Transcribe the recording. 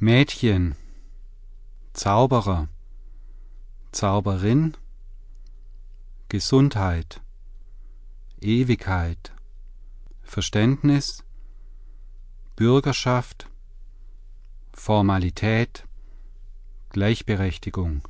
Mädchen, Zauberer, Zauberin, Gesundheit, Ewigkeit, Verständnis, Bürgerschaft, Formalität, Gleichberechtigung.